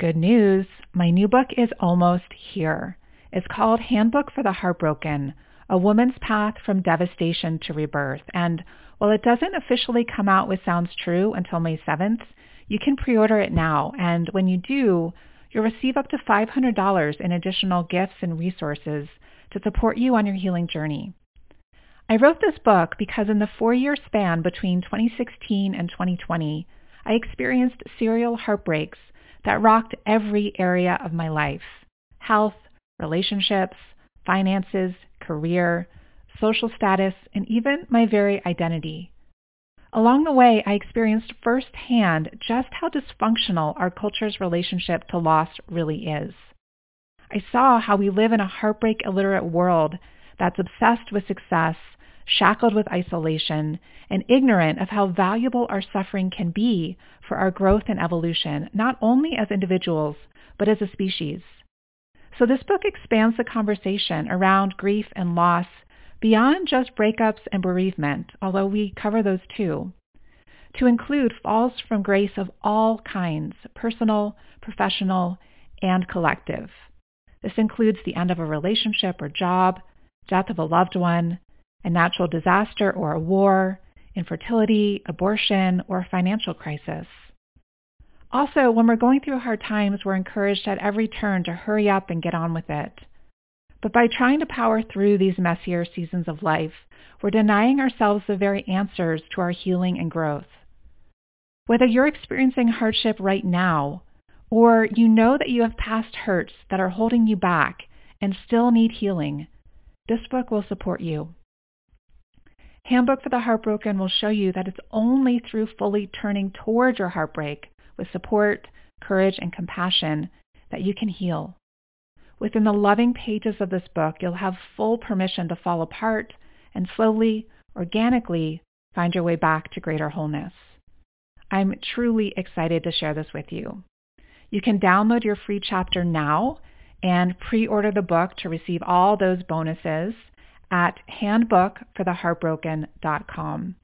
Good news, my new book is almost here. It's called Handbook for the Heartbroken, A Woman's Path from Devastation to Rebirth. And while it doesn't officially come out with Sounds True until May 7th, you can pre-order it now. And when you do, you'll receive up to $500 in additional gifts and resources to support you on your healing journey. I wrote this book because in the four-year span between 2016 and 2020, I experienced serial heartbreaks that rocked every area of my life. Health, relationships, finances, career, social status, and even my very identity. Along the way, I experienced firsthand just how dysfunctional our culture's relationship to loss really is. I saw how we live in a heartbreak illiterate world that's obsessed with success, shackled with isolation, and ignorant of how valuable our suffering can be for our growth and evolution, not only as individuals, but as a species. So this book expands the conversation around grief and loss beyond just breakups and bereavement, although we cover those too, to include falls from grace of all kinds, personal, professional, and collective. This includes the end of a relationship or job, death of a loved one, a natural disaster or a war, infertility, abortion, or a financial crisis. Also, when we're going through hard times, we're encouraged at every turn to hurry up and get on with it. But by trying to power through these messier seasons of life, we're denying ourselves the very answers to our healing and growth. Whether you're experiencing hardship right now, or you know that you have past hurts that are holding you back and still need healing, this book will support you. Handbook for the Heartbroken will show you that it's only through fully turning towards your heartbreak with support, courage, and compassion that you can heal. Within the loving pages of this book, you'll have full permission to fall apart and slowly, organically find your way back to greater wholeness. I'm truly excited to share this with you. You can download your free chapter now and pre-order the book to receive all those bonuses at handbookfortheheartbroken.com.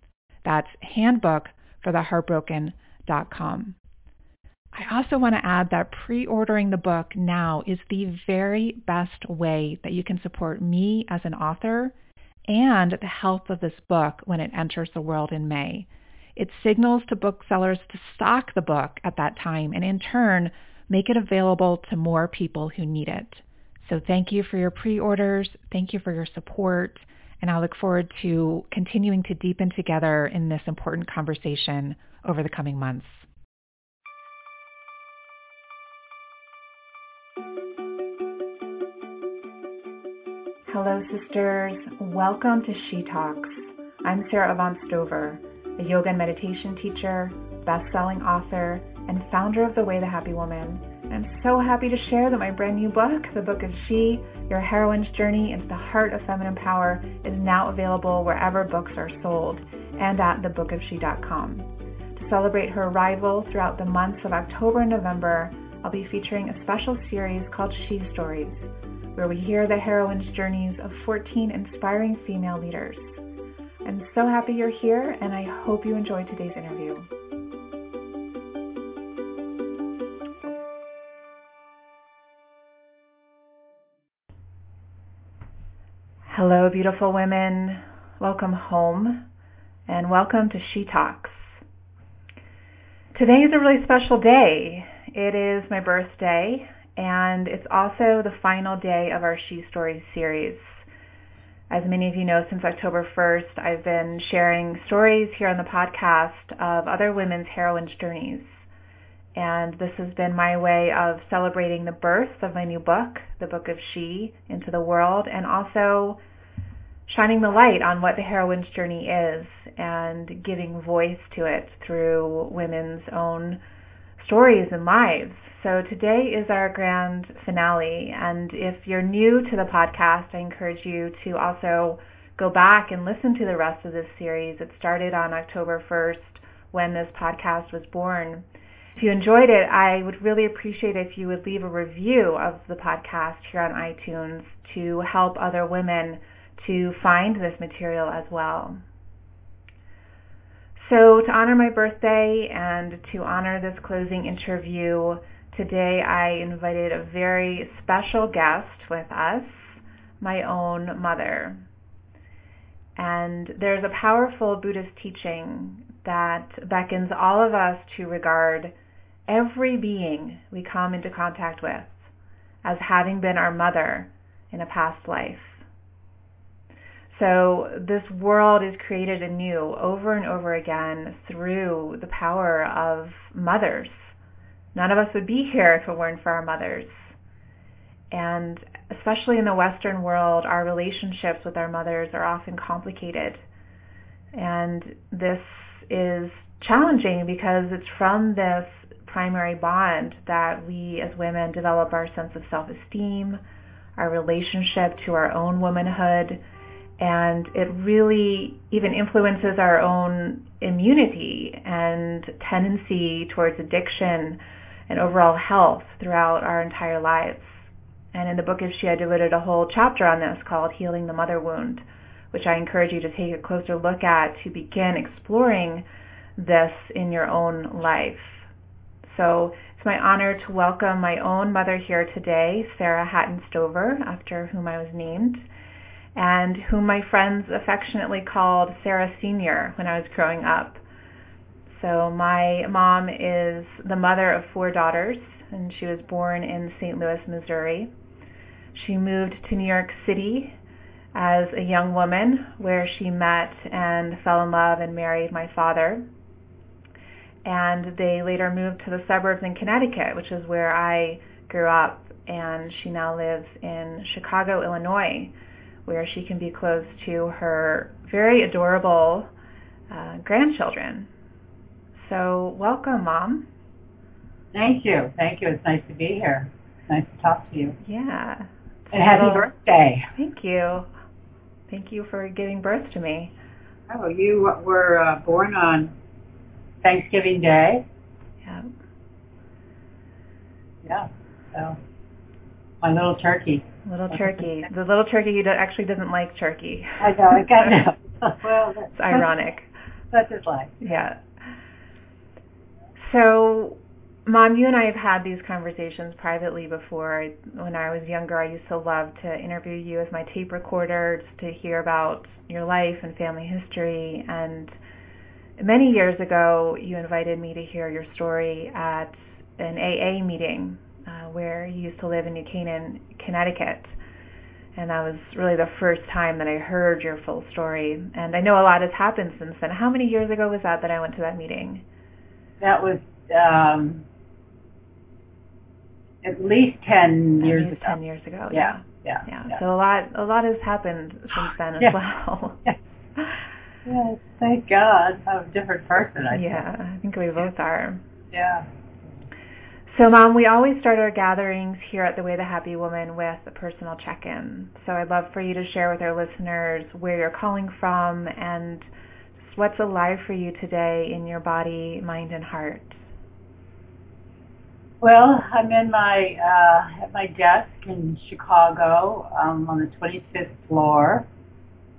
That's handbookfortheheartbroken.com. I also want to add that pre-ordering the book now is the very best way that you can support me as an author and the health of this book when it enters the world in May. It signals to booksellers to stock the book at that time and in turn make it available to more people who need it. So thank you for your pre-orders. Thank you for your support. And I look forward to continuing to deepen together in this important conversation over the coming months. Hello, sisters. Welcome to She Talks. I'm Sarah Avant Stover, a yoga and meditation teacher, best-selling author, and founder of The Way the Happy Woman. I'm so happy to share that my brand new book, The Book of She, Your Heroine's Journey into the Heart of Feminine Power, is now available wherever books are sold and at thebookofshe.com. To celebrate her arrival throughout the months of October and November, I'll be featuring a special series called She Stories, where we hear the heroines' journeys of 14 inspiring female leaders. I'm so happy you're here, and I hope you enjoyed today's interview. Hello, beautiful women. Welcome home, and welcome to She Talks. Today is a really special day. It is my birthday, and it's also the final day of our She Stories series. As many of you know, since October 1st, I've been sharing stories here on the podcast of other women's heroines' journeys. And this has been my way of celebrating the birth of my new book, The Book of She, into the world, and also shining the light on what the heroine's journey is and giving voice to it through women's own stories and lives. So today is our grand finale. And if you're new to the podcast, I encourage you to also go back and listen to the rest of this series. It started on October 1st when this podcast was born. If you enjoyed it, I would really appreciate if you would leave a review of the podcast here on iTunes to help other women to find this material as well. So to honor my birthday and to honor this closing interview, Today I invited a very special guest with us, my own mother. And there's a powerful Buddhist teaching that beckons all of us to regard every being we come into contact with as having been our mother in a past life. So this world is created anew over and over again through the power of mothers. None of us would be here if it weren't for our mothers. And especially in the Western world, our relationships with our mothers are often complicated. And this is challenging because it's from this primary bond that we as women develop our sense of self-esteem, our relationship to our own womanhood, and it really even influences our own immunity and tendency towards addiction and overall health throughout our entire lives. And in the book of She, I devoted a whole chapter on this called Healing the Mother Wound, which I encourage you to take a closer look at to begin exploring this in your own life. So it's my honor to welcome my own mother here today, Sarah Hatton Stover, after whom I was named and whom my friends affectionately called Sarah Senior when I was growing up. So my mom is the mother of four daughters, and she was born in St. Louis, Missouri. She moved to New York City as a young woman where she met and fell in love and married my father. And they later moved to the suburbs in Connecticut, which is where I grew up, and she now lives in Chicago, Illinois, where she can be close to her very adorable uh, grandchildren. So welcome, Mom. Thank you. Thank you. It's nice to be here. nice to talk to you. Yeah. And happy birthday. Thank you. Thank you for giving birth to me. Oh, you were uh, born on Thanksgiving Day. Yeah. Yeah. So my little turkey. Little turkey. the little turkey that actually doesn't like turkey. I know. I got it. well, it's ironic. That's his life. Yeah. So, Mom, you and I have had these conversations privately before. When I was younger, I used to love to interview you as my tape recorder just to hear about your life and family history. And many years ago, you invited me to hear your story at an AA meeting uh, where you used to live in New Canaan, Connecticut. And that was really the first time that I heard your full story. And I know a lot has happened since then. How many years ago was that that I went to that meeting? That was um, at least ten at years least ago. Ten years ago. Yeah. Yeah. Yeah. yeah. So a lot, a lot has happened since then as yeah. well. yes, thank God. I'm a different person. I think. yeah, think. I think we both are. Yeah. So, Mom, we always start our gatherings here at the Way the Happy Woman with a personal check-in. So I'd love for you to share with our listeners where you're calling from and what's alive for you today in your body, mind, and heart. Well, I'm in my uh, at my desk in Chicago um, on the 25th floor,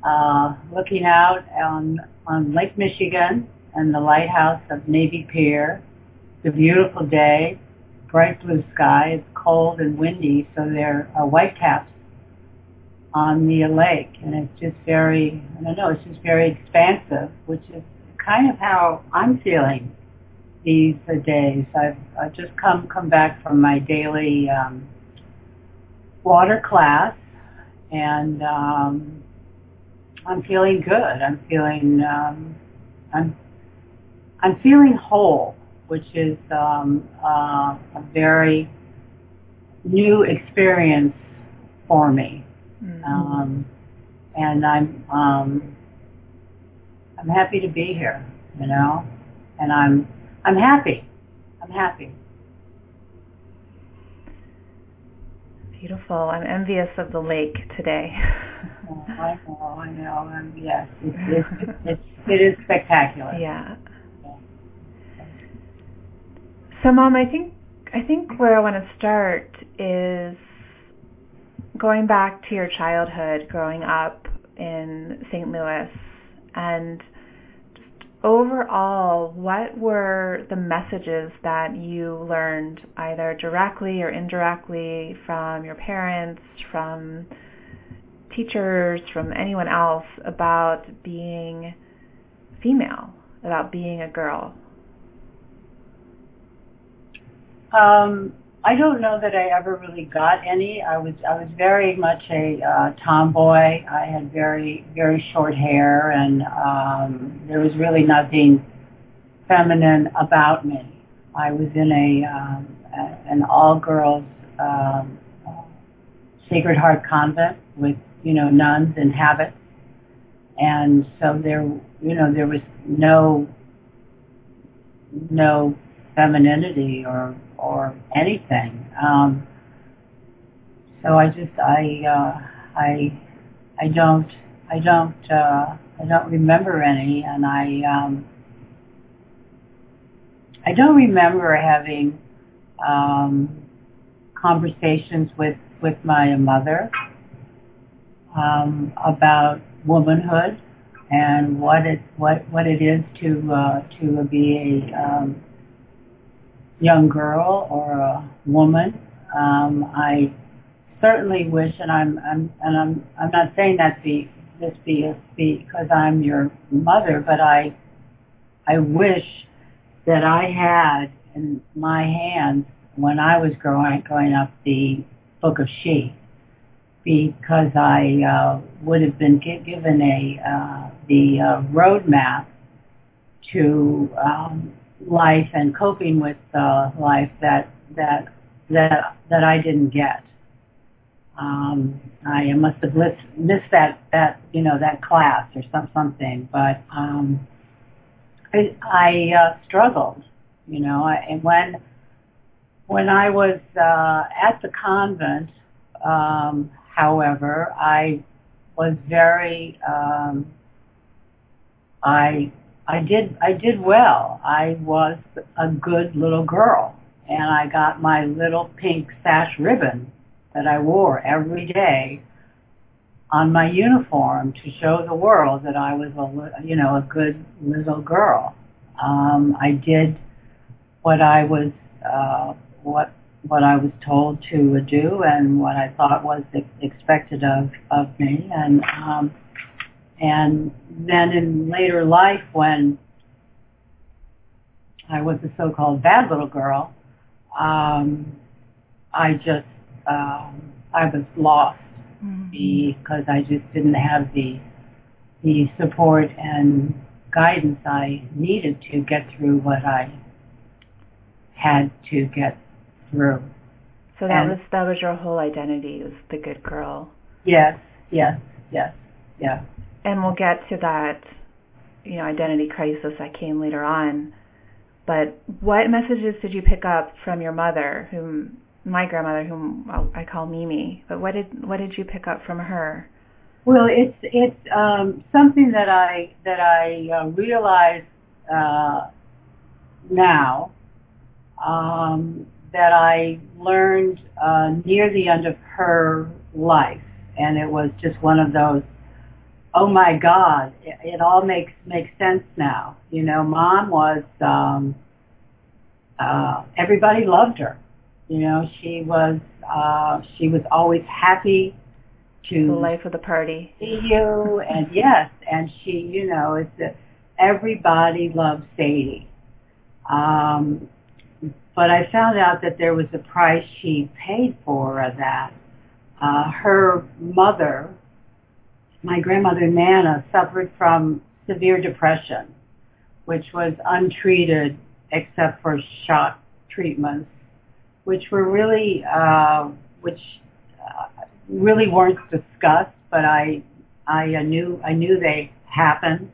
uh, looking out on on Lake Michigan and the lighthouse of Navy Pier. It's a beautiful day bright blue sky. It's cold and windy, so there are whitecaps on the lake, and it's just very, I don't know, it's just very expansive, which is kind of how I'm feeling these days. I've, I've just come come back from my daily um, water class, and um, I'm feeling good. I'm feeling um, I'm I'm feeling whole which is um, uh, a very new experience for me. Mm-hmm. Um, and I'm um, I'm happy to be here, you know, and I'm I'm happy. I'm happy. Beautiful. I'm envious of the lake today. oh, I know, I know, and yes, it's, it's, it's, it is spectacular. Yeah. So, Mom, I think I think where I want to start is going back to your childhood, growing up in St. Louis, and just overall, what were the messages that you learned either directly or indirectly from your parents, from teachers, from anyone else about being female, about being a girl? Um, I don't know that I ever really got any. I was I was very much a uh, tomboy. I had very very short hair, and um, there was really nothing feminine about me. I was in a, um, an all girls um, Sacred Heart convent with you know nuns and habits, and so there you know there was no no femininity or or anything. Um, so I just I uh, I I don't I don't uh, I don't remember any, and I um, I don't remember having um, conversations with with my mother um, about womanhood and what it what what it is to uh, to be a um, young girl or a woman. Um, I certainly wish, and I'm, I'm, and I'm, I'm not saying that be this be because I'm your mother, but I, I wish that I had in my hands when I was growing growing up the Book of She, because I uh, would have been given a uh, the uh, roadmap to um, life and coping with uh, life that that that that I didn't get. Um, I must have missed, missed that that you know that class or some something, but um, I, I uh, struggled, you know, I, and when when I was uh, at the convent, um, however, I was very um, I I did I did well. I was a good little girl and I got my little pink sash ribbon that I wore every day on my uniform to show the world that I was a you know a good little girl. Um, I did what I was uh, what what I was told to do and what I thought was expected of of me and um, and then in later life when I was a so-called bad little girl, um, I just, um, I was lost mm-hmm. because I just didn't have the, the support and guidance I needed to get through what I had to get through. So that and, was that was your whole identity was the good girl. Yes, yes, yes, yeah and we'll get to that, you know, identity crisis that came later on. But what messages did you pick up from your mother, whom my grandmother, whom I call Mimi? But what did what did you pick up from her? Well, it's it's um, something that I that I uh, realize uh, now um, that I learned uh, near the end of her life, and it was just one of those oh my God, it, it all makes makes sense now. You know, mom was um, uh, everybody loved her. You know, she was uh, she was always happy to the life of the party. See you, and yes, and she, you know, it's a, everybody loved Sadie. Um, but I found out that there was a price she paid for that. Uh, her mother my grandmother Nana suffered from severe depression, which was untreated except for shock treatments, which were really, uh, which uh, really weren't discussed, but I, I knew, I knew they happened.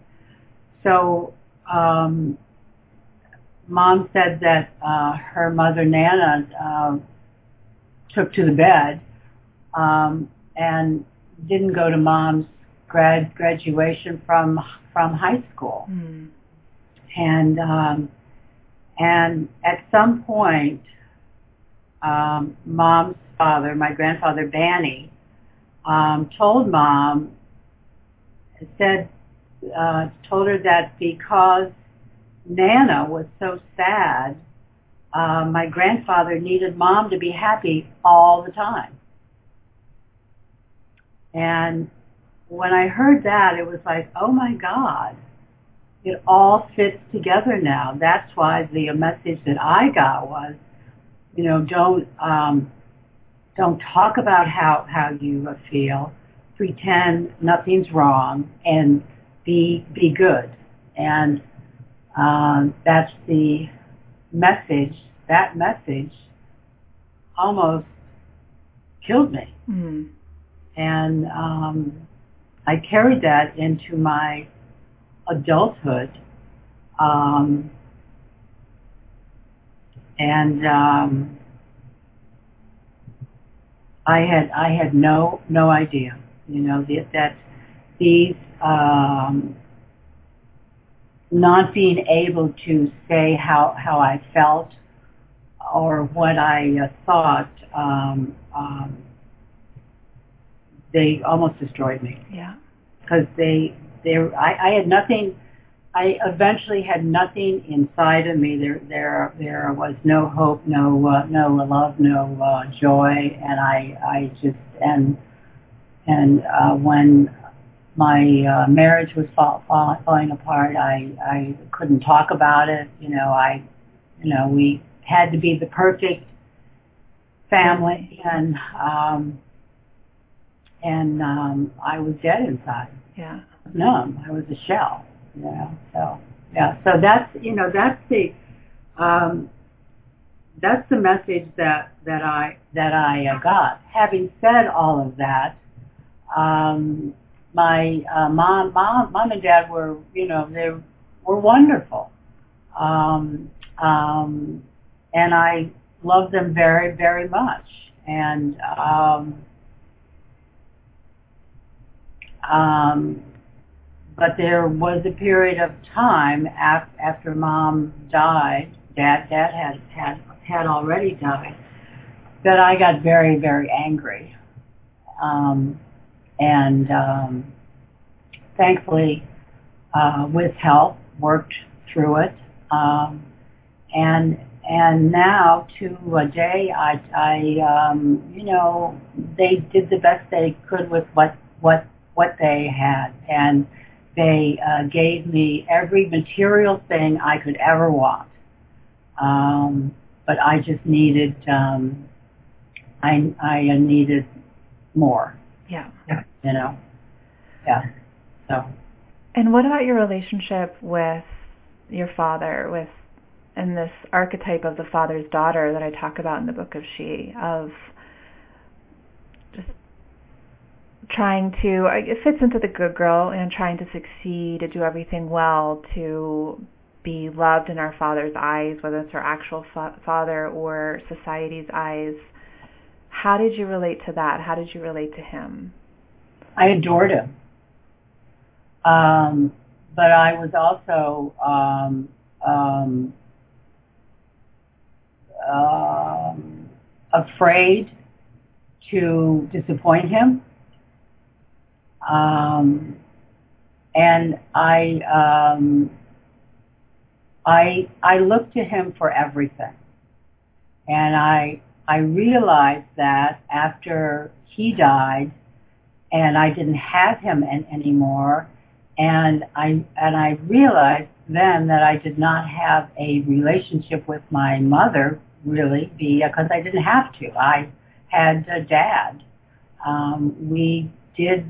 So, um, mom said that uh, her mother Nana uh, took to the bed um, and didn't go to mom's grad graduation from from high school, mm. and um, and at some point, um, mom's father, my grandfather Banny, um, told mom said uh, told her that because Nana was so sad. Uh, my grandfather needed mom to be happy all the time. And when I heard that, it was like, oh my God, it all fits together now. That's why the message that I got was, you know, don't um, don't talk about how how you feel. Pretend nothing's wrong and be be good. And um, that's the message. That message almost killed me. Mm. And um, I carried that into my adulthood. Um, and um, I had I had no no idea, you know, that, that these um, not being able to say how how I felt or what I uh, thought, um, um, they almost destroyed me. Yeah. Because they they I, I had nothing. I eventually had nothing inside of me. There there there was no hope, no uh, no love, no uh, joy, and I I just and and uh, when my uh, marriage was fall, fall, falling apart. I I couldn't talk about it. You know, I, you know, we had to be the perfect family, and um, and um, I was dead inside. Yeah. Numb. I was a shell. You know. So yeah. So that's you know that's the um, that's the message that that I that I uh, got. Having said all of that. Um, my uh, mom, mom, mom and dad were, you know, they were wonderful, um, um, and I loved them very, very much. And um, um, but there was a period of time af- after mom died, dad, dad had had had already died, that I got very, very angry. Um, and um, thankfully, uh, with help, worked through it. Um, and and now to a day, I, I um, you know, they did the best they could with what what what they had, and they uh, gave me every material thing I could ever want. Um, but I just needed, um, I I needed more. Yeah. You know. Yeah. So. And what about your relationship with your father, with and this archetype of the father's daughter that I talk about in the book of She, of just trying to, it fits into the good girl and trying to succeed, to do everything well, to be loved in our father's eyes, whether it's our actual fa- father or society's eyes. How did you relate to that? How did you relate to him? I adored him. Um, but I was also um, um, um, afraid to disappoint him. Um, and I, um, I, I looked to him for everything. And I, I realized that after he died and I didn't have him an, anymore, and I and I realized then that I did not have a relationship with my mother really because I didn't have to. I had a dad. Um, we did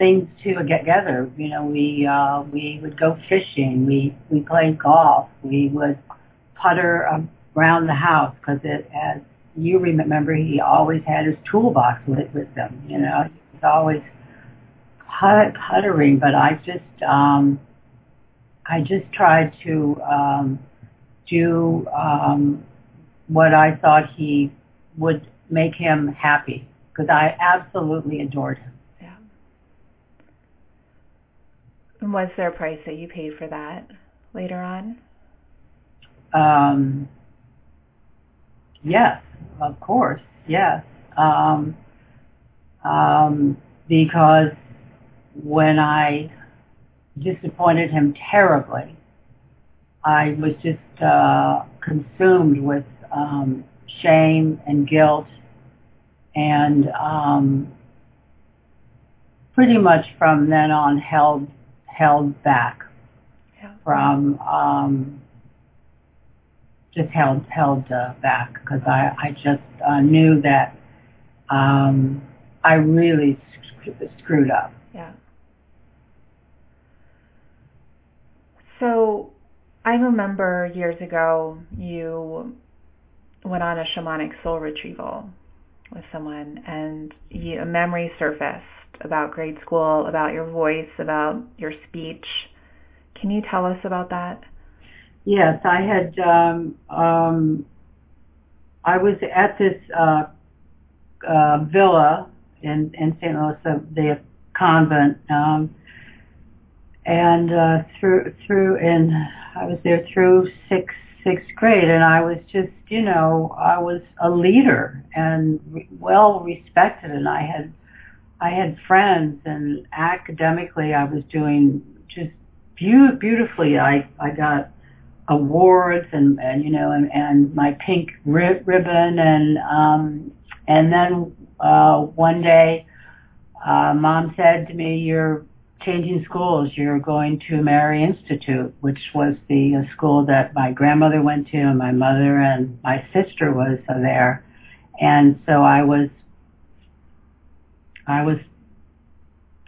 things to get together. You know, we uh, we would go fishing. We we played golf. We would putter around the house because it, as you remember, he always had his toolbox with with him. You know, he was always put, puttering, but I just um, I just tried to um, do um, what I thought he would make him happy because I absolutely adored him. Yeah. And was there a price that you paid for that later on? Um, yes, of course, yes. Um, um, because when I disappointed him terribly, I was just uh, consumed with um, shame and guilt, and um, pretty much from then on held held back Yeah. from um, just held held uh, back because I I just uh, knew that um, I really sc- screwed up. Yeah. So I remember years ago you went on a shamanic soul retrieval with someone and you, a memory surfaced about grade school, about your voice, about your speech. Can you tell us about that? Yes, I had. Um, um, I was at this uh, uh, villa in in St. Louis, the convent, um, and uh, through through and I was there through sixth sixth grade, and I was just you know I was a leader and re- well respected, and I had I had friends, and academically I was doing just beau- beautifully. I I got awards and, and you know and, and my pink rib- ribbon and um and then uh one day uh mom said to me you're changing schools you're going to Mary Institute which was the uh, school that my grandmother went to and my mother and my sister was uh, there and so I was I was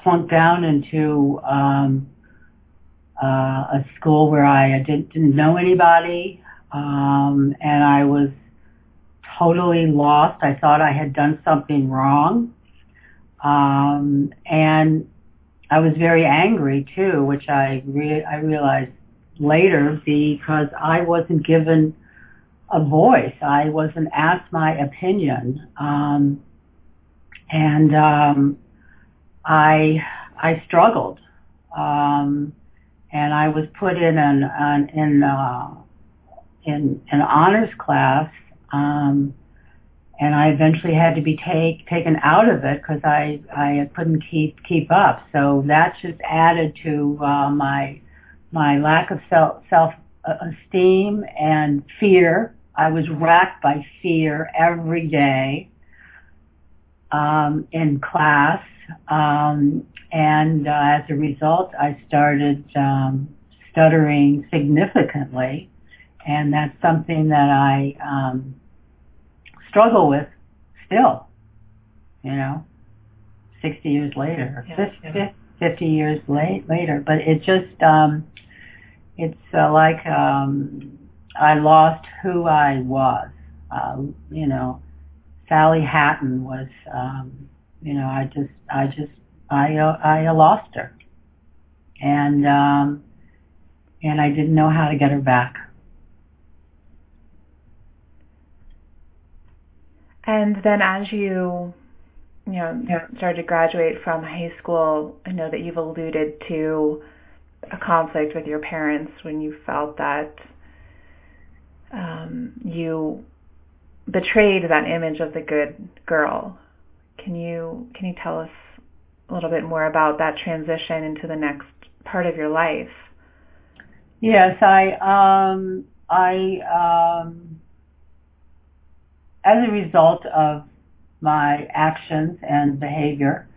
plunked down into um uh, a school where I didn't, didn't know anybody, um, and I was totally lost. I thought I had done something wrong, um, and I was very angry too, which I re- I realized later because I wasn't given a voice. I wasn't asked my opinion, um, and um, I I struggled. Um, and I was put in an, an in uh, in an honors class, um, and I eventually had to be take taken out of it because I I couldn't keep keep up. So that just added to uh, my my lack of self self esteem and fear. I was racked by fear every day um, in class. Um, and uh, as a result, I started um, stuttering significantly, and that's something that I um, struggle with still. You know, 60 years later, Yeah, 50, yeah. 50 years late, later, but it just um, it's uh, like um, I lost who I was. Uh, you know, Sally Hatton was. Um, you know, I just, I just I uh, I lost her, and um, and I didn't know how to get her back. And then as you, you know, started to graduate from high school, I know that you've alluded to a conflict with your parents when you felt that um, you betrayed that image of the good girl. Can you can you tell us a little bit more about that transition into the next part of your life? Yes, I um I um as a result of my actions and behavior,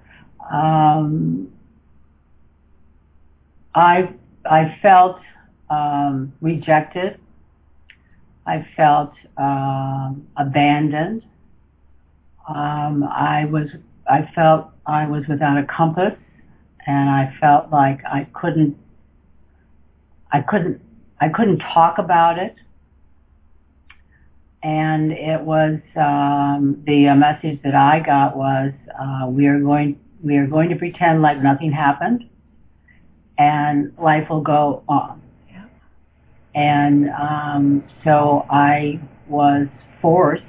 um, I I felt um, rejected. I felt um, abandoned. Um, I was I felt I was without a compass, and I felt like I couldn't I couldn't I couldn't talk about it. And it was um, the uh, message that I got was uh, we are going we are going to pretend like nothing happened, and life will go on. And um, so I was forced,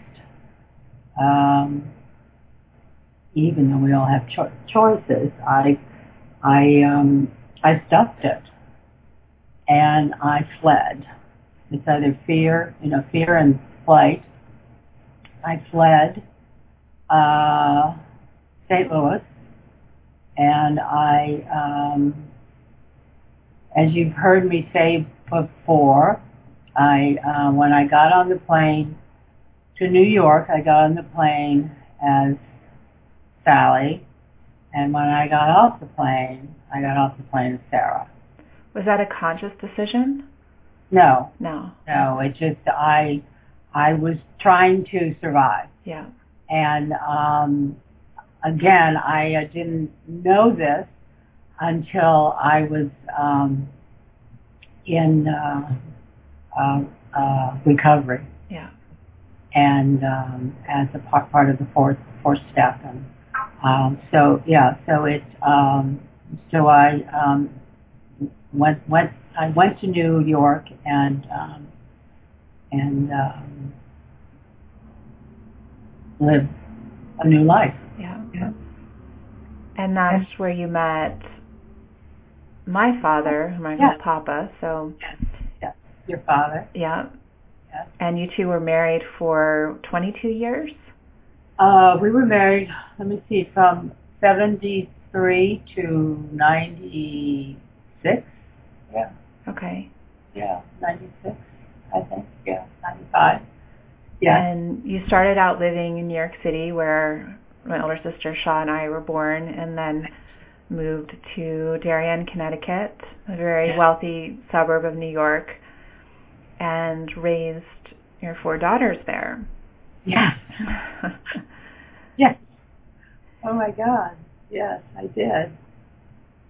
um, even though we all have cho- choices, I I um, I stuffed it, and I fled. It's either fear, you know, fear and flight. I fled uh, St. Louis, and I, um, as you've heard me say before. I uh, when I got on the plane to New York, I got on the plane as Sally, and when I got off the plane, I got off the plane as Sarah. Was that a conscious decision? No, No. no. It just I I was trying to survive, Yeah. and um, again, I uh, didn't know this until I was um, in uh, uh, uh, recovery Yeah. and um, as a part, part of the fourth fourth step. And um, so yeah, so it um, so I um, went went I went to New York and um, and um, lived a new life. Yeah. Yeah. And that's where you met my father, whom I Yeah. call Papa. So Your father. yeah. Yes. And you two were married for 22 years. Uh, we were married. Let me see, from seventy three to ninety six. Yeah. Okay. Yeah, 96, I think. Yeah, 95. Yeah. And you started out living in New York City, where my older sister Shaw and I were born, and then moved to Darien, Connecticut, a very wealthy suburb of New York, and raised your four daughters there. Yes. Yes. Oh my God. Yes, I did.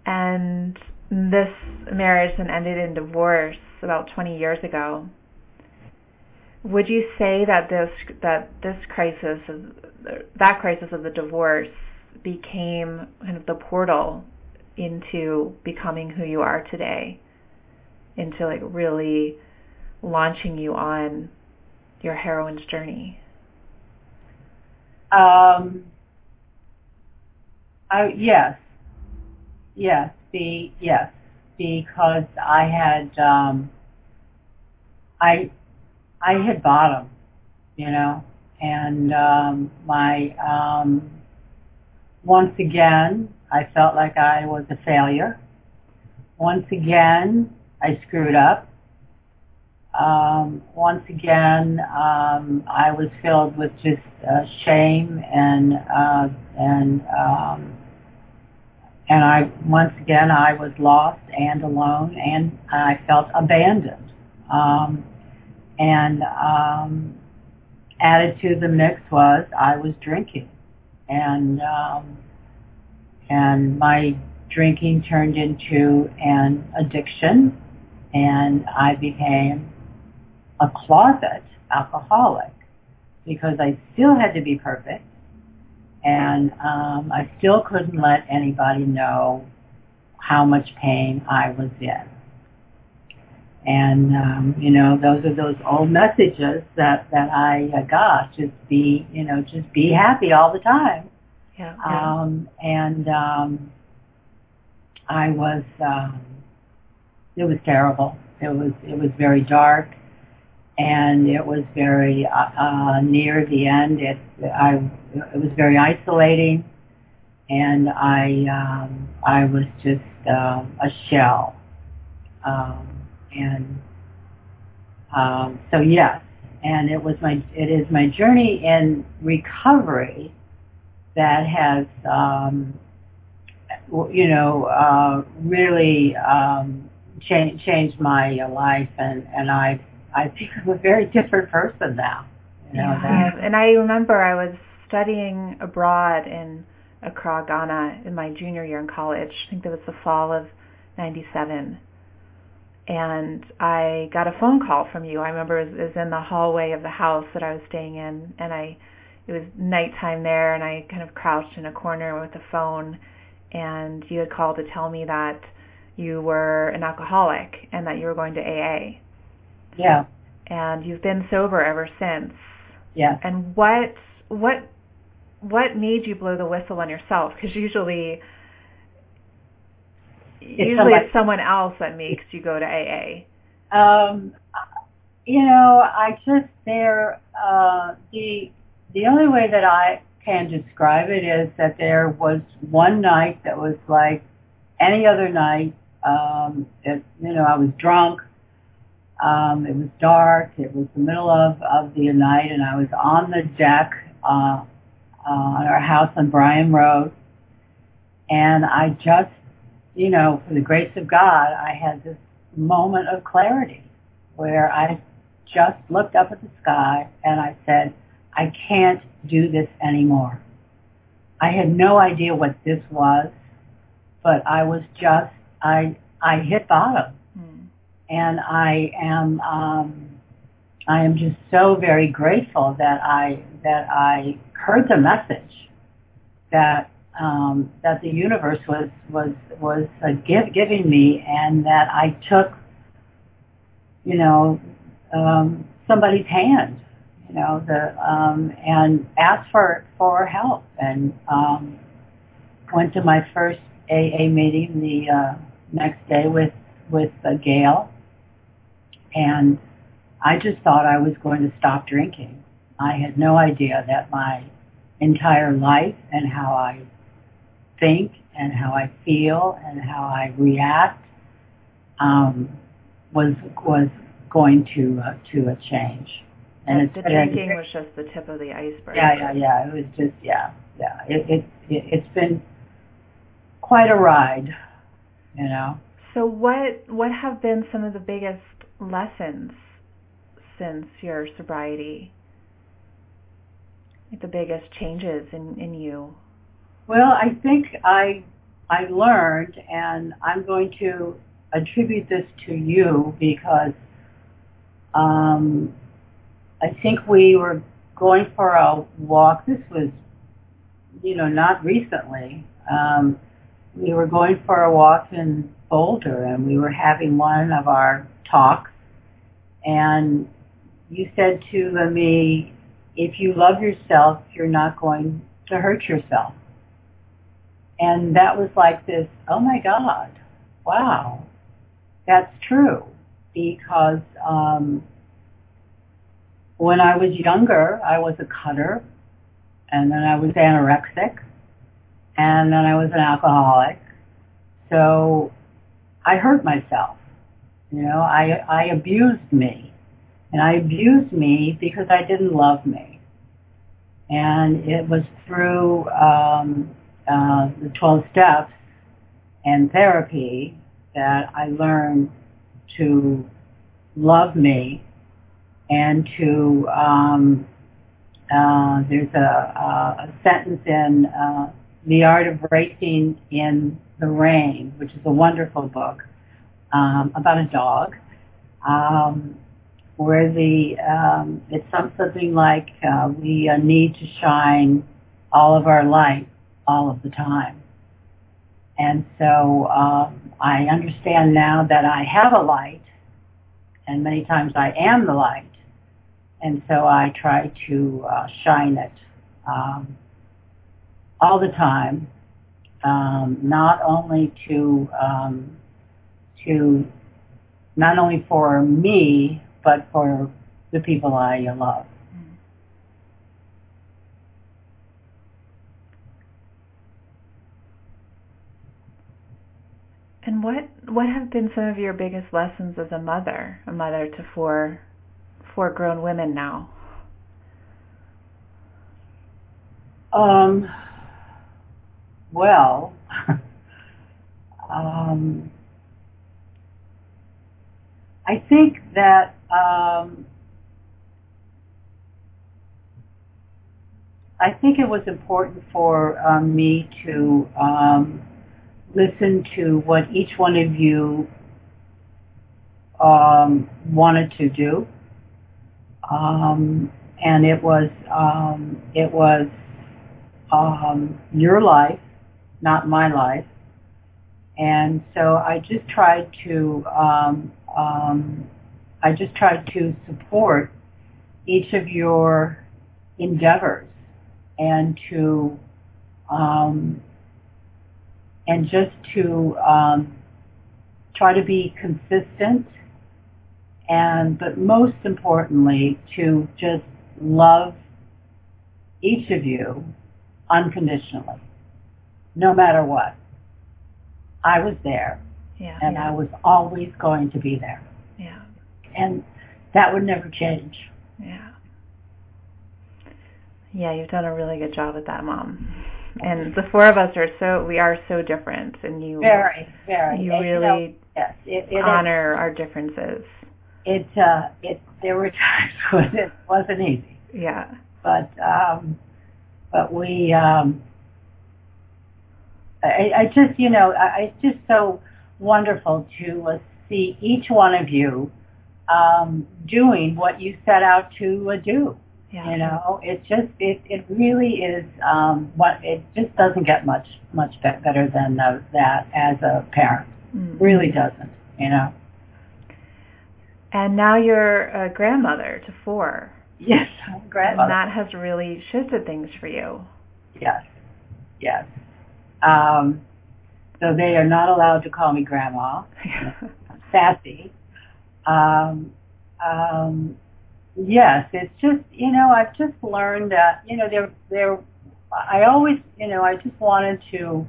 and this marriage then ended in divorce about 20 years ago. Would you say that this that this crisis of that crisis of the divorce became kind of the portal into becoming who you are today, into like really launching you on your heroine's journey? Um, I, yes. Yes. Be, yes. Because I had, um, I, I hit bottom, you know, and, um, my, um, once again, I felt like I was a failure. Once again, I screwed up. Um, once again, um, I was filled with just uh, shame and uh, and um, and I once again I was lost and alone and I felt abandoned. Um, and um, added to the mix was I was drinking, and um, and my drinking turned into an addiction, and I became a closet alcoholic because I still had to be perfect and um, I still couldn't let anybody know how much pain I was in. And um, you know, those are those old messages that that I uh, got. Just be, you know, just be happy all the time. Yeah. Um, and um, I was, um, it was terrible. It was it was very dark and it was very uh, uh, near the end. It I it was very isolating, and I um, I was just um, a shell, um, and um, so yes, and it was my it is my journey in recovery that has um, you know uh, really um, changed changed my life, and and I I think I'm a very different person now. You know, Yeah, that- and I remember I was studying abroad in Accra, Ghana in my junior year in college. I think that was the fall of 97. And I got a phone call from you. I remember it was, it was in the hallway of the house that I was staying in and I it was nighttime there and I kind of crouched in a corner with the phone and you had called to tell me that you were an alcoholic and that you were going to AA yeah, and you've been sober ever since. yes. And what what what made you blow the whistle on yourself? Because usually, usually it's someone else that makes you go to AA. Um, you know, I just there uh, the the only way that I can describe it is that there was one night that was like any other night. Um, it, you know, I was drunk. Um, it was dark. It was the middle of, of the night, and I was on the deck uh, uh, on our house on Bryan Road. And I just, you know, for the grace of God, I had this moment of clarity where I just looked up at the sky and I said, I can't do this anymore. I had no idea what this was, but I was just, I, I hit bottom. Mm. And I am, um, I am just so very grateful that I, that I heard the message that, um, that the universe was, was, was uh, give, giving me and that I took, you know, um, somebody's hand you know, the um, and asked for for help and um, went to my first AA meeting the uh, next day with with uh, Gail, and I just thought I was going to stop drinking. I had no idea that my entire life and how I think and how I feel and how I react um, was was going to uh, to a change. And the drinking was just the tip of the iceberg. Yeah, yeah, yeah. It was just yeah, yeah. It it, it it's been quite a ride, you know. So what what have been some of the biggest lessons since your sobriety? Like the biggest changes in in you? Well, I think I I learned, and I'm going to attribute this to you because um, I think we were going for a walk. This was, you know, not recently. Um, we were going for a walk in Boulder, and we were having one of our talks. And you said to me, if you love yourself, you're not going to hurt yourself. And that was like this, oh my God, wow, that's true. Because um, when I was younger, I was a cutter, and then I was anorexic, and then I was an alcoholic. So I hurt myself. You know, I I abused me, and I abused me because I didn't love me. And it was through um, uh, the 12 steps and therapy that I learned to love me and to um, uh, there's a, a, sentence in uh, The Art of Racing in the Rain, which is a wonderful book um, about a dog, um, where the um, it's something like uh, we uh, need to shine all of our light all of the time. And so um, I understand now that I have a light, and many times I am the light, and so I try to uh, shine it um, all the time, um, not only to um, to not only for me, but for the people I love. And what what have been some of your biggest lessons as a mother, a mother to four for grown women now? Um, well, um, I think that um, I think it was important for um, me to um, listen to what each one of you um, wanted to do um, and it was um, it was um, your life, not my life. And so I just tried to um, um, I just tried to support each of your endeavors and to and just to um, try to be consistent and but most importantly to just love each of you unconditionally no matter what i was there yeah, and yeah. i was always going to be there yeah and that would never change. Yeah. Yeah, you've done a really good job with that, Mom. And the four of us are so we are so different, and you very, very. You really you know, yes, it, it honor is, our differences. It uh, it there were times when it wasn't easy. Yeah. But um, but we um, I, I just you know I, it's just so wonderful to uh, see each one of you um, doing what you set out to uh, do. Yeah. You know, it just it it really is um, what it just doesn't get much much better than uh, that as a parent. Mm-hmm. Really doesn't. You know. And now you're a grandmother to four. Yes, grandmother. And that has really shifted things for you. Yes, yes. Um, so they are not allowed to call me grandma. Sassy. Um, um, yes, it's just you know I've just learned that you know there there I always you know I just wanted to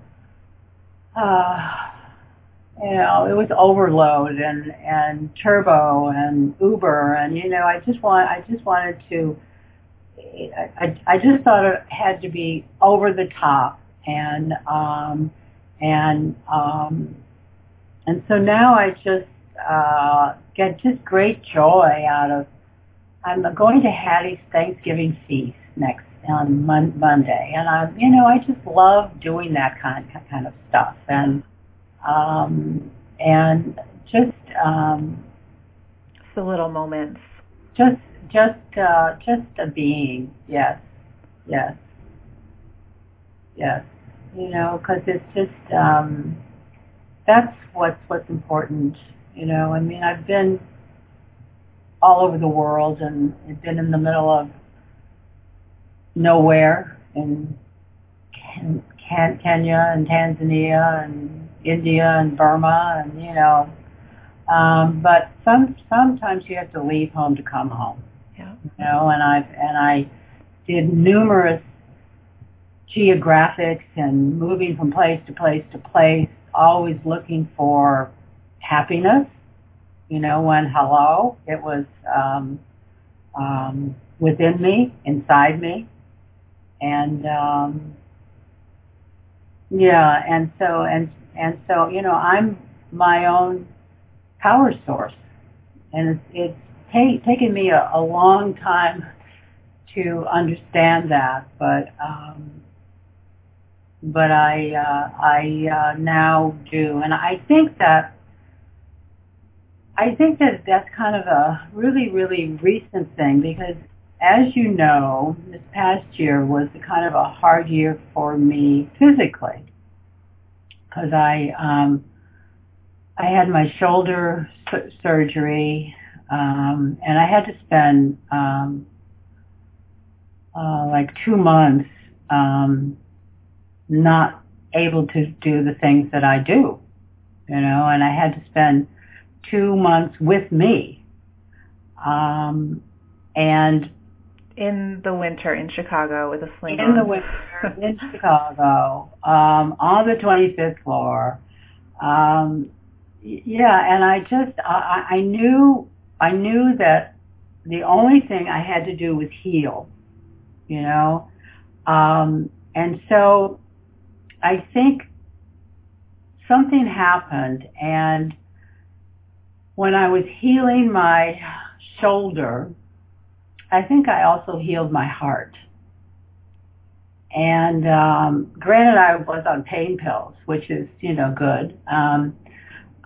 uh, you know it was overload and and turbo and Uber and you know I just want I just wanted to I I just thought it had to be over the top and um and um and so now I just uh get just great joy out of I'm going to Hattie's Thanksgiving feast next on mon- Monday, and I, you know, I just love doing that kind kind of stuff, and um, and just um, the little moments, just just uh, just a being, yes, yes, yes, you know, because it's just um, that's what's what's important, you know. I mean, I've been all over the world and been in the middle of nowhere in Ken, Ken, Kenya and Tanzania and India and Burma and you know um, but some sometimes you have to leave home to come home. Yeah. You know and I've and I did numerous geographics and moving from place to place to place always looking for happiness you know, when hello, it was um, um, within me, inside me, and um, yeah, and so and and so you know, I'm my own power source, and it's it's ta- taken me a, a long time to understand that, but um, but I uh, I uh, now do, and I think that I think that that's kind of a really, really recent thing because as you know, this past year was kind of a hard year for me physically. Because I, um, I had my shoulder su- surgery, um, and I had to spend, um, uh, like two months, um, not able to do the things that I do, you know, and I had to spend two months with me. Um, and in the winter in Chicago with a sling in the winter in Chicago um, on the 25th floor. Um, yeah, and I just I, I knew I knew that the only thing I had to do was heal, you know, um, and so I think something happened and when I was healing my shoulder, I think I also healed my heart. And um, granted, I was on pain pills, which is you know good. Um,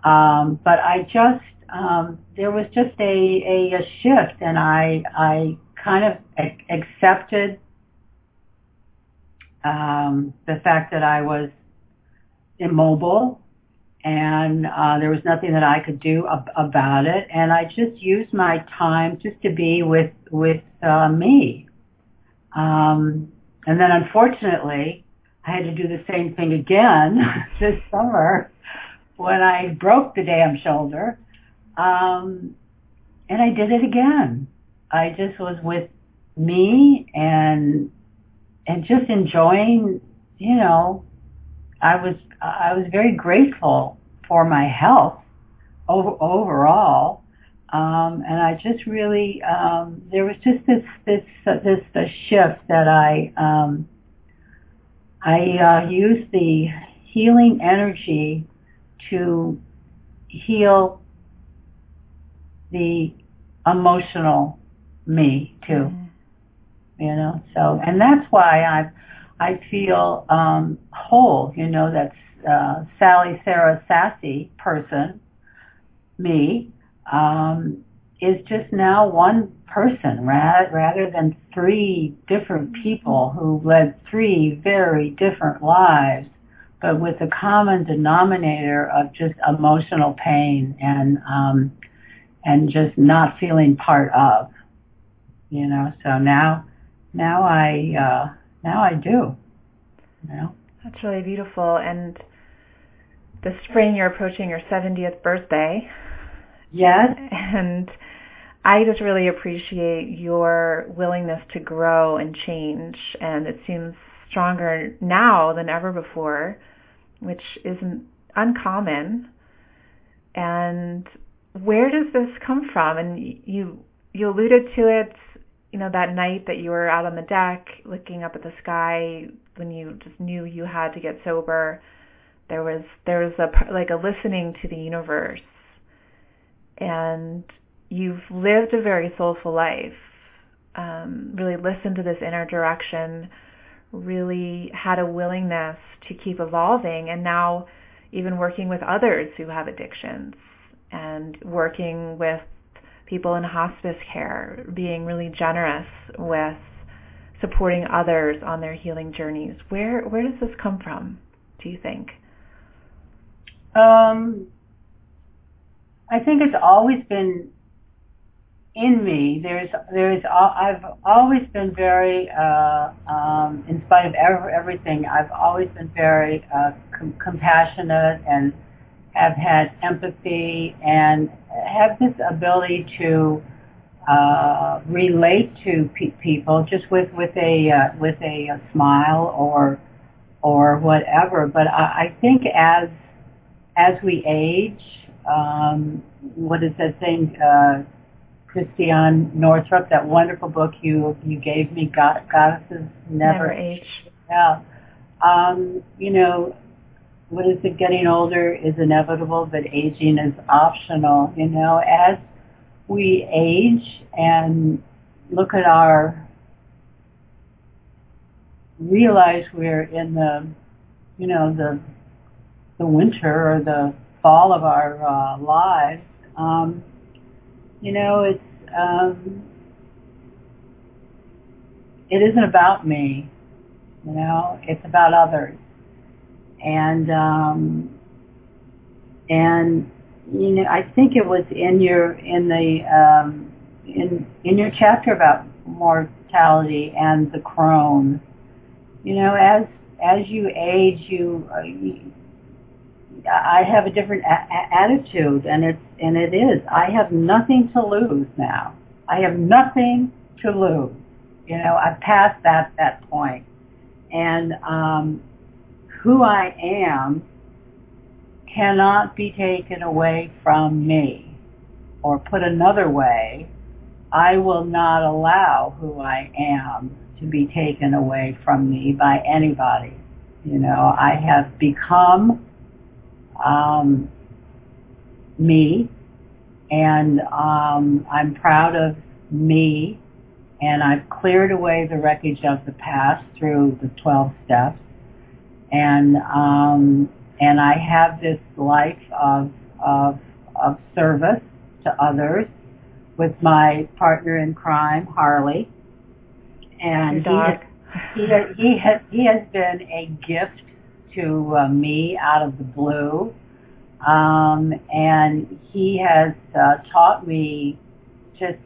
um, but I just um, there was just a, a, a shift, and I I kind of ac- accepted um, the fact that I was immobile and uh, there was nothing that I could do ab- about it. And I just used my time just to be with with uh, me. Um, and then, unfortunately, I had to do the same thing again this summer when I broke the damn shoulder. Um, and I did it again. I just was with me and and just enjoying, you know, I was I was very grateful for my health over, overall. Um, and I just really, um, there was just this, this, uh, this, this shift that I, um, I uh, used the healing energy to heal the emotional me too. Mm-hmm. You know, so and that's why I I feel um whole, you know, that's uh Sally Sarah Sassy person, me, um, is just now one person rather, rather than three different people who led three very different lives, but with a common denominator of just emotional pain and um, and just not feeling part of. You know, so now now I uh, now I do. You know. That's really beautiful. And this spring you're approaching your 70th birthday. Yes. And I just really appreciate your willingness to grow and change, and it seems stronger now than ever before, which isn't uncommon. And where does this come from? And you you alluded to it, you know, that night that you were out on the deck looking up at the sky when you just knew you had to get sober. There was there was a like a listening to the universe, and you've lived a very soulful life, um, really listened to this inner direction, really had a willingness to keep evolving, and now even working with others who have addictions and working with people in hospice care, being really generous with supporting others on their healing journeys. Where where does this come from? Do you think? Um, I think it's always been in me, there's there's I've always been very, uh, um, in spite of every, everything, I've always been very uh, com- compassionate and have had empathy and have this ability to uh, relate to pe- people just with with a uh, with a, a smile or or whatever. But I, I think as as we age, um, what is that saying? Uh, Christiane Northrup, that wonderful book you you gave me, God, Goddesses Never, Never Age. Yeah. Um, you know, what is it? Getting older is inevitable, but aging is optional. You know, as we age and look at our realize we're in the you know the the winter or the fall of our uh, lives um, you know, it's um, it isn't about me. You know, it's about others, and um, and you know, I think it was in your in the um, in in your chapter about mortality and the crone. You know, as as you age, you, uh, you I have a different a- attitude, and it's and it is. I have nothing to lose now. I have nothing to lose. You know, I've passed that that point, and um, who I am cannot be taken away from me. Or put another way, I will not allow who I am to be taken away from me by anybody. You know, I have become um, me, and um, I'm proud of me, and I've cleared away the wreckage of the past through the 12 steps, and um, and I have this life of of of service to others with my partner in crime, Harley, and he has, he has, he has he has been a gift to uh, me out of the blue. Um, and he has uh, taught me just,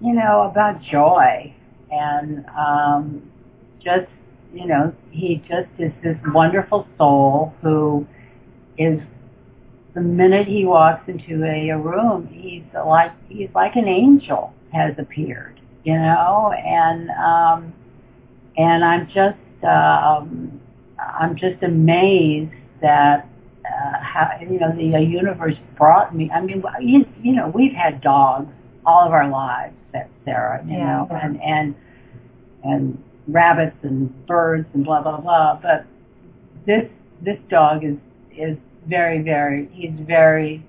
you know, about joy and um, just, you know, he just is this wonderful soul who is the minute he walks into a, a room, he's like he's like an angel has appeared, you know, and um, and I'm just um, I'm just amazed that uh, how you know the uh, universe brought me. I mean, you, you know, we've had dogs all of our lives, Sarah. You Yeah. know, and and and rabbits and birds and blah blah blah. But this this dog is is very very he's very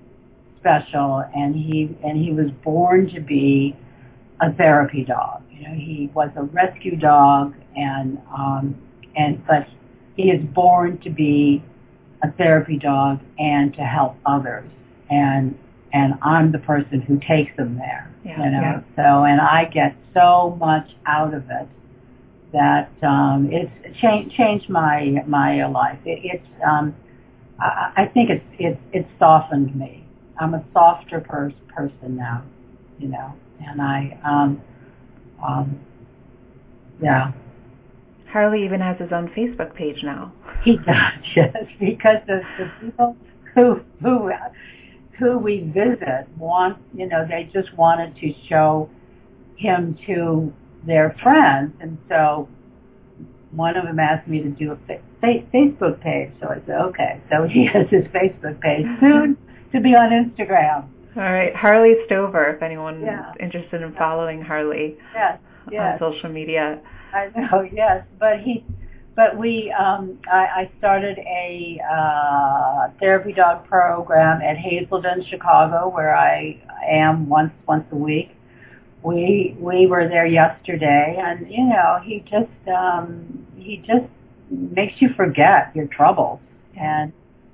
special, and he and he was born to be a therapy dog. You know, he was a rescue dog, and um, and but he is born to be a therapy dog and to help others. And and I'm the person who takes them there. Yeah, you know, yeah. so and I get so much out of it that um, it's changed changed my my life. It, it's um, I, I think it's it's it's softened me. I'm a softer pers- person now, you know, and I um, um, yeah. Harley even has his own Facebook page now. He does, yes, because the, the people who who who we visit want, you know, they just wanted to show him to their friends, and so one of them asked me to do a fa- fa- Facebook page. So I said, okay. So he has his Facebook page soon to be on Instagram. All right, Harley Stover, if anyone's Yeah. interested in following Harley yes. on social media. I know, yes, but he, but we, um, I, I started a uh, therapy dog program at Hazelden, Chicago, where I am once once a week. We we were there yesterday, and you know, he just um, he just makes you forget your troubles. And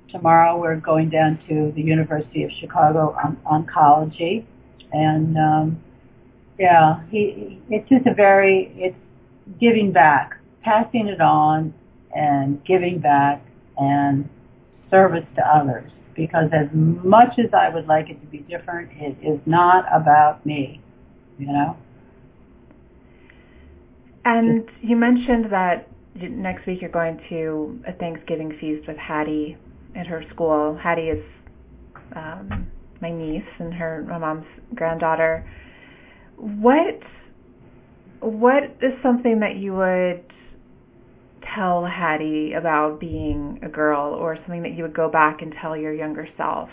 tomorrow we're going down to the University of Chicago on, oncology, and um, yeah, he it's just a very it's giving back, passing it on, and giving back and service to others. Because as much as I would like it to be different, it is not about me. You know. And you mentioned that next week you're going to a Thanksgiving feast with Hattie at her school. Hattie is um, my niece and her my mom's granddaughter. What what is something that you would tell Hattie about being a girl, or something that you would go back and tell your younger self?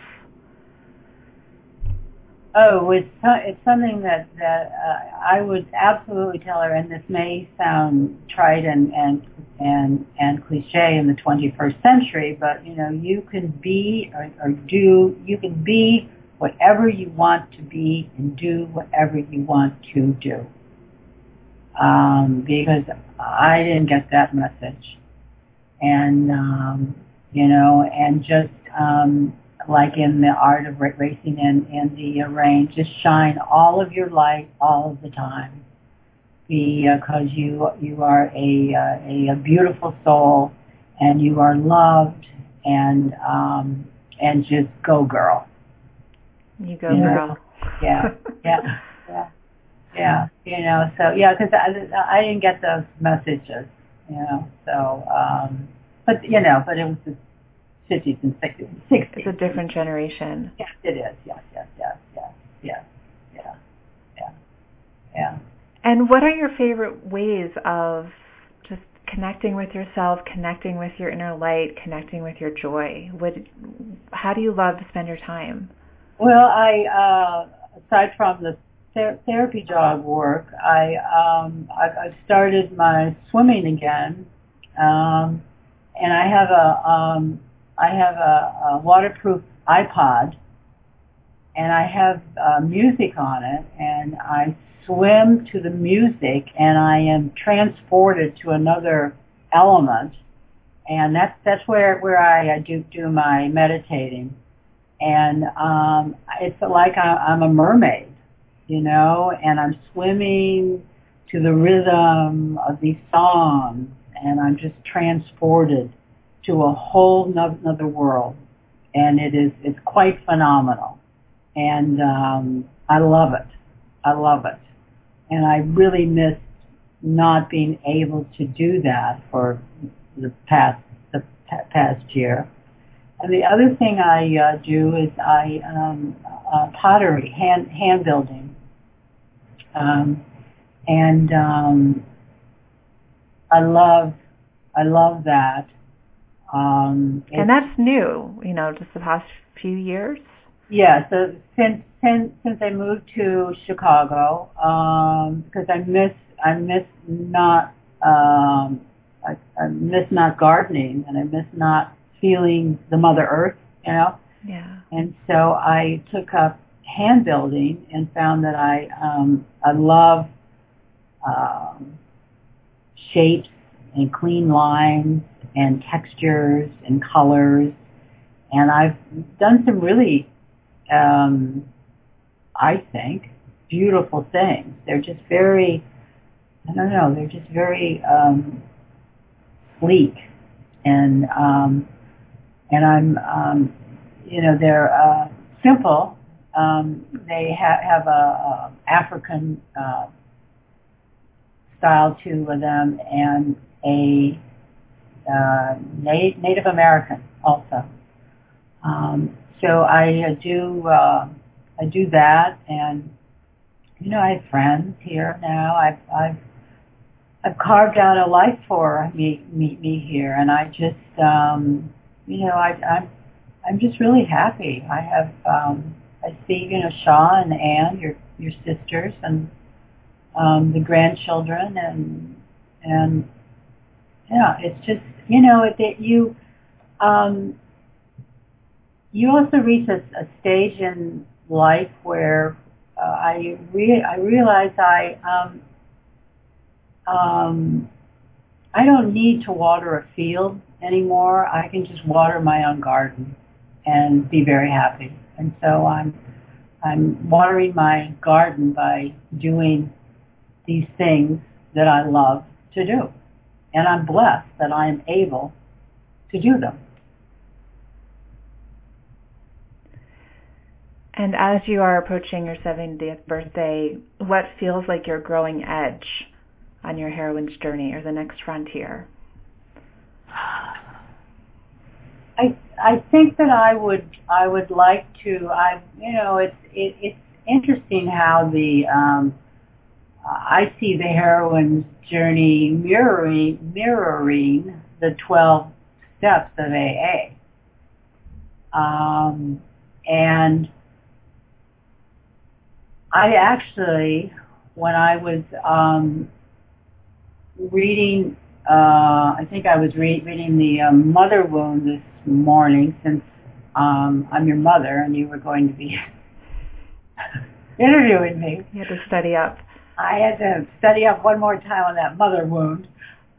Oh, it's it's something that that uh, I would absolutely tell her, and this may sound trite and and and and cliche in the 21st century, but you know, you can be or, or do you can be whatever you want to be and do whatever you want to do. Um, because I didn't get that message, and um, you know, and just um, like in the art of racing and in the uh, rain, just shine all of your light all of the time. Because you you are a, uh, a a beautiful soul, and you are loved, and um, and just go, girl. You go, Yeah. girl. Yeah, yeah, yeah, yeah. You know, so yeah, because I, I didn't get those messages. You know, so um, but you know, but it was the fifties and sixties. It's a different generation. Yes, it is. Yes, yes, yes, yes, yes, yeah, yeah, yeah. And what are your favorite ways of just connecting with yourself, connecting with your inner light, connecting with your joy? What, how do you love to spend your time? Well, I uh, aside from the ther- therapy dog work, I um, I, I started my swimming again, um, and I have a um, I have a, a waterproof iPod, and I have uh, music on it, and I swim to the music, and I am transported to another element, and that's that's where where I, I do do my meditating. And um, it's like I, I'm a mermaid, you know, and I'm swimming to the rhythm of these songs, and I'm just transported to a whole no- another world, and it is it's quite phenomenal, and um, I love it, I love it, and I really miss not being able to do that for the past the past year. And the other thing I uh, do is I um, uh, pottery, hand hand building, um, and um, I love I love that. Um, and that's new, you know, just the past few years. Yeah. So since since since I moved to Chicago, um, because I miss I miss not um, I, I miss not gardening and I miss not feeling the Mother Earth, you know. Yeah. And so I took up hand building and found that I um, I love um, shapes and clean lines and textures and colors. And I've done some really, um, I think, beautiful things. They're just very, I don't know, they're just very um, sleek and um, and I'm, um, you know, they're uh, simple. Um, they ha- have a, a African uh, style to them and a uh, Na- Native American also. Um, so I uh, do uh, I do that, and you know I have friends here now. I've I've I've carved out a life for me meet me here, and I just um, you know I I'm I'm just really happy. I have um, I see you know Shaw and Anne, your your sisters, and um, the grandchildren, and and yeah, it's just you know that you um, you also reach a, a stage in life where uh, I re- I realize I um, um, I don't need to water a field anymore. I can just water my own garden and be very happy. And so I'm I'm watering my garden by doing these things that I love to do. And I'm blessed that I am able to do them. And as you are approaching your 70th birthday, what feels like your growing edge on your heroine's journey or the next frontier? I I think that I would I would like to I you know it's it, it's interesting how the um, I see the heroine's journey mirroring mirroring the 12 steps of AA. Um, and I actually, when I was um, reading, uh, I think I was re- reading the um, Mother Wound this morning, since um, I'm your mother and you were going to be interviewing me. You had to study up. I had to study up one more time on that mother wound.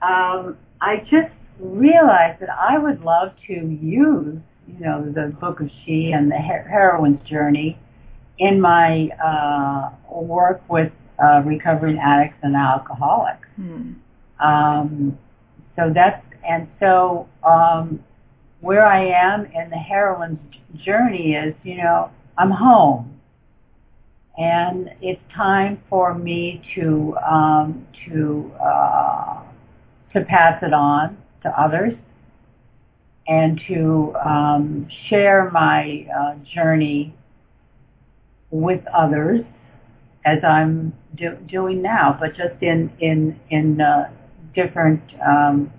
Um, I just realized that I would love to use, you know, the Book of She and the her- heroine's journey in my uh, work with uh, recovering addicts and alcoholics. Hmm. Um, so that's and so um, where I am in the heroine's journey is, you know, I'm home. And it's time for me to um, to uh, to pass it on to others and to um, share my uh, journey with others as I'm do- doing now, but just in in in uh, different um,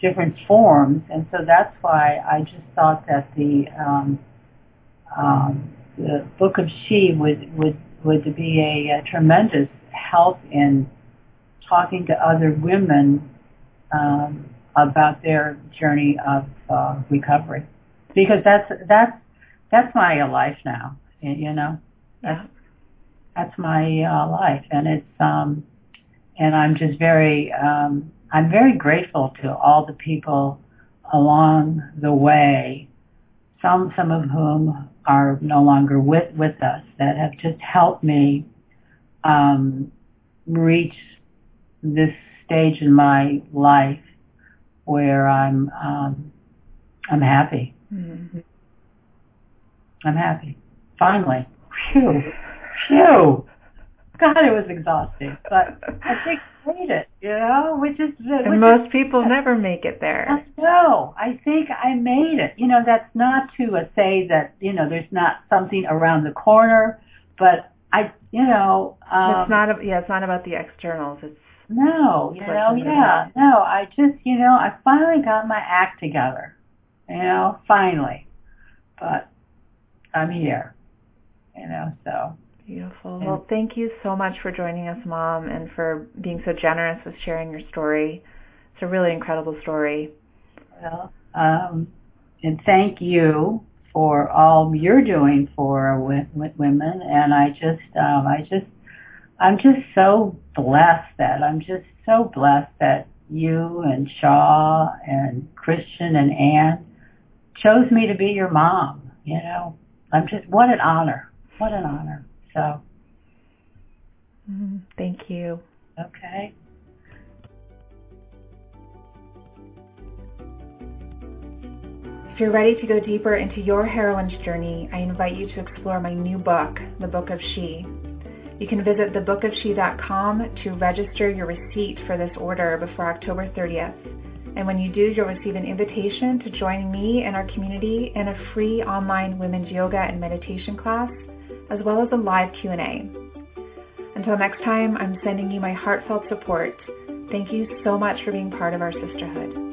different forms, and so that's why I just thought that the um, um, the Book of She would would would be a, a tremendous help in talking to other women um, about their journey of uh, recovery, because that's that's that's my life now. You know, that's that's my uh, life, and it's um, and I'm just very um, I'm very grateful to all the people along the way some some of whom are no longer with with us that have just helped me um, reach this stage in my life where I'm um, I'm happy. Mm-hmm. I'm happy. Finally. Phew. Phew. God, it was exhausting, but I think I made it. You know, which is which and most is, people never make it there. Know. I think I made it. You know, that's not to uh, say that you know there's not something around the corner, but I, you know, um, it's not. A, Yeah, it's not about the externals. It's no, you know, yeah, no. I just, you know, I finally got my act together. you know, finally. But I'm here, you know, so. Beautiful. And, well, thank you so much for joining us, Mom, and for being so generous with sharing your story. It's a really incredible story. Well, um, and thank you for all you're doing for women. And I just, um, I just, I'm just so blessed that I'm just so blessed that you and Shaw and Christian and Anne chose me to be your mom. You know, I'm just what an honor, what an honor. So, mm-hmm. thank you. Okay. If you're ready to go deeper into your heroine's journey, I invite you to explore my new book, The Book of She. You can visit thebookofshe.com to register your receipt for this order before October 30th. And when you do, you'll receive an invitation to join me and our community in a free online women's yoga and meditation class, as well as a live Q&A. Until next time, I'm sending you my heartfelt support. Thank you so much for being part of our sisterhood.